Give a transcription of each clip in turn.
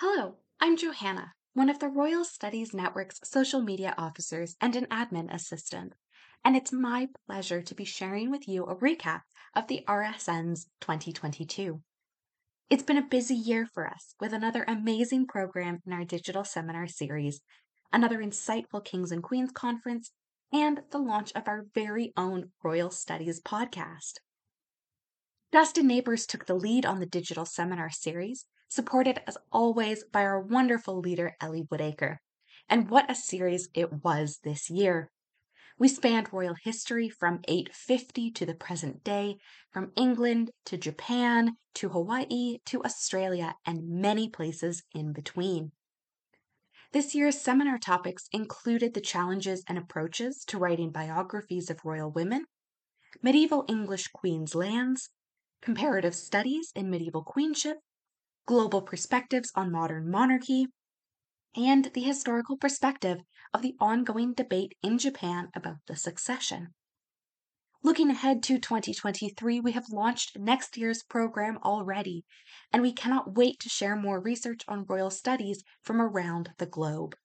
Hello, I'm Johanna, one of the Royal Studies Network's social media officers and an admin assistant, and it's my pleasure to be sharing with you a recap of the RSN's 2022. It's been a busy year for us with another amazing program in our digital seminar series, another insightful Kings and Queens conference, and the launch of our very own Royal Studies podcast. Dustin Neighbors took the lead on the digital seminar series, supported as always by our wonderful leader, Ellie Woodacre. And what a series it was this year! We spanned royal history from 850 to the present day, from England to Japan to Hawaii to Australia and many places in between. This year's seminar topics included the challenges and approaches to writing biographies of royal women, medieval English queens' lands, comparative studies in medieval queenship, global perspectives on modern monarchy, and the historical perspective of the ongoing debate in Japan about the succession. Looking ahead to 2023, we have launched next year's program already, and we cannot wait to share more research on royal studies from around the globe.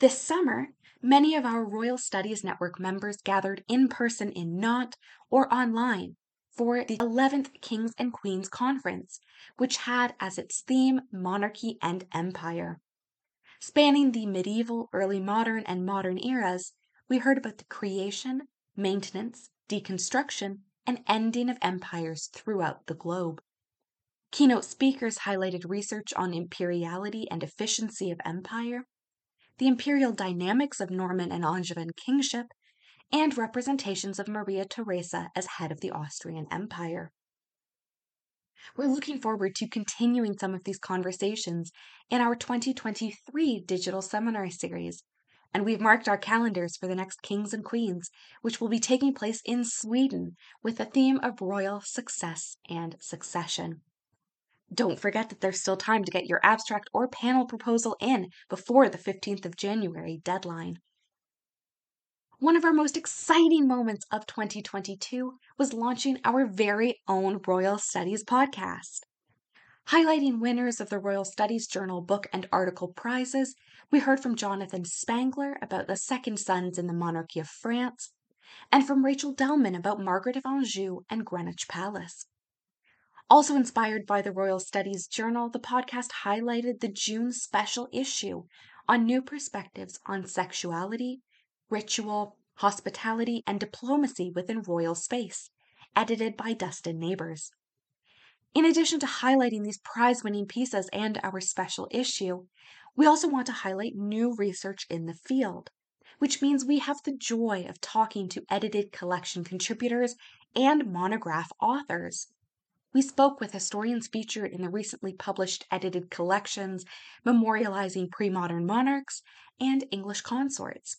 This summer, many of our Royal Studies Network members gathered in person in Nantes or online for the 11th Kings and Queens Conference, which had as its theme monarchy and empire. Spanning the medieval, early modern, and modern eras, we heard about the creation, maintenance, deconstruction, and ending of empires throughout the globe. Keynote speakers highlighted research on imperiality and efficiency of empire, the imperial dynamics of Norman and Angevin kingship, and representations of Maria Theresa as head of the Austrian Empire. We're looking forward to continuing some of these conversations in our 2023 digital seminar series, and we've marked our calendars for the next Kings and Queens, which will be taking place in Sweden with the theme of royal success and succession. Don't forget that there's still time to get your abstract or panel proposal in before the 15th of January deadline. One of our most exciting moments of 2022 was launching our very own Royal Studies podcast. Highlighting winners of the Royal Studies Journal book and article prizes, we heard from Jonathan Spangler about the second sons in the monarchy of France, and from Rachel Delman about Margaret of Anjou and Greenwich Palace. Also inspired by the Royal Studies Journal, the podcast highlighted the June special issue on new perspectives on sexuality, ritual, hospitality, and diplomacy within royal space, edited by Dustin Neighbors. In addition to highlighting these prize winning pieces and our special issue, we also want to highlight new research in the field, which means we have the joy of talking to edited collection contributors and monograph authors. We spoke with historians featured in the recently published edited collections memorializing pre modern monarchs and English consorts.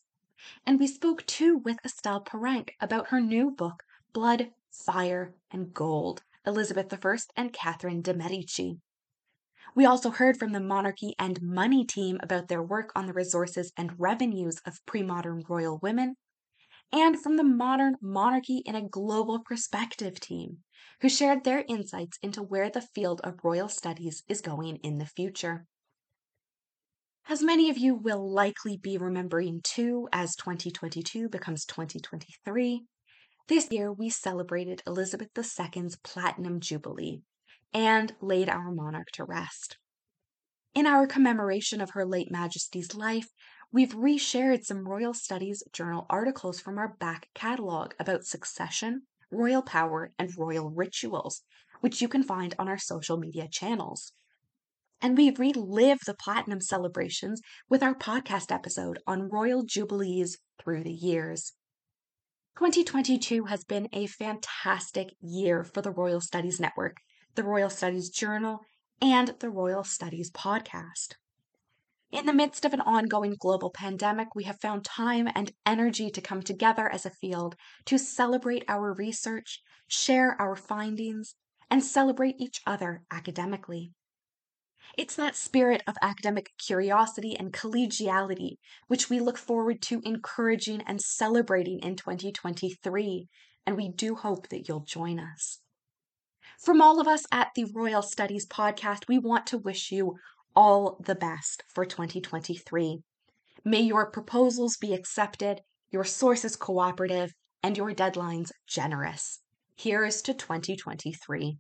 And we spoke too with Estelle Paranque about her new book, Blood, Fire, and Gold Elizabeth I and Catherine de' Medici. We also heard from the Monarchy and Money team about their work on the resources and revenues of pre modern royal women, and from the Modern Monarchy in a Global Perspective team, who shared their insights into where the field of royal studies is going in the future. As many of you will likely be remembering too, as 2022 becomes 2023, this year we celebrated Elizabeth II's Platinum Jubilee and laid our monarch to rest. In our commemoration of Her late Majesty's life, we've reshared some Royal Studies Journal articles from our back catalogue about succession, royal power, and royal rituals, which you can find on our social media channels and we relive the platinum celebrations with our podcast episode on royal jubilees through the years. 2022 has been a fantastic year for the Royal Studies Network, the Royal Studies Journal, and the Royal Studies Podcast. In the midst of an ongoing global pandemic, we have found time and energy to come together as a field to celebrate our research, share our findings, and celebrate each other academically. It's that spirit of academic curiosity and collegiality which we look forward to encouraging and celebrating in 2023, and we do hope that you'll join us. From all of us at the Royal Studies Podcast, we want to wish you all the best for 2023. May your proposals be accepted, your sources cooperative, and your deadlines generous. Here's to 2023.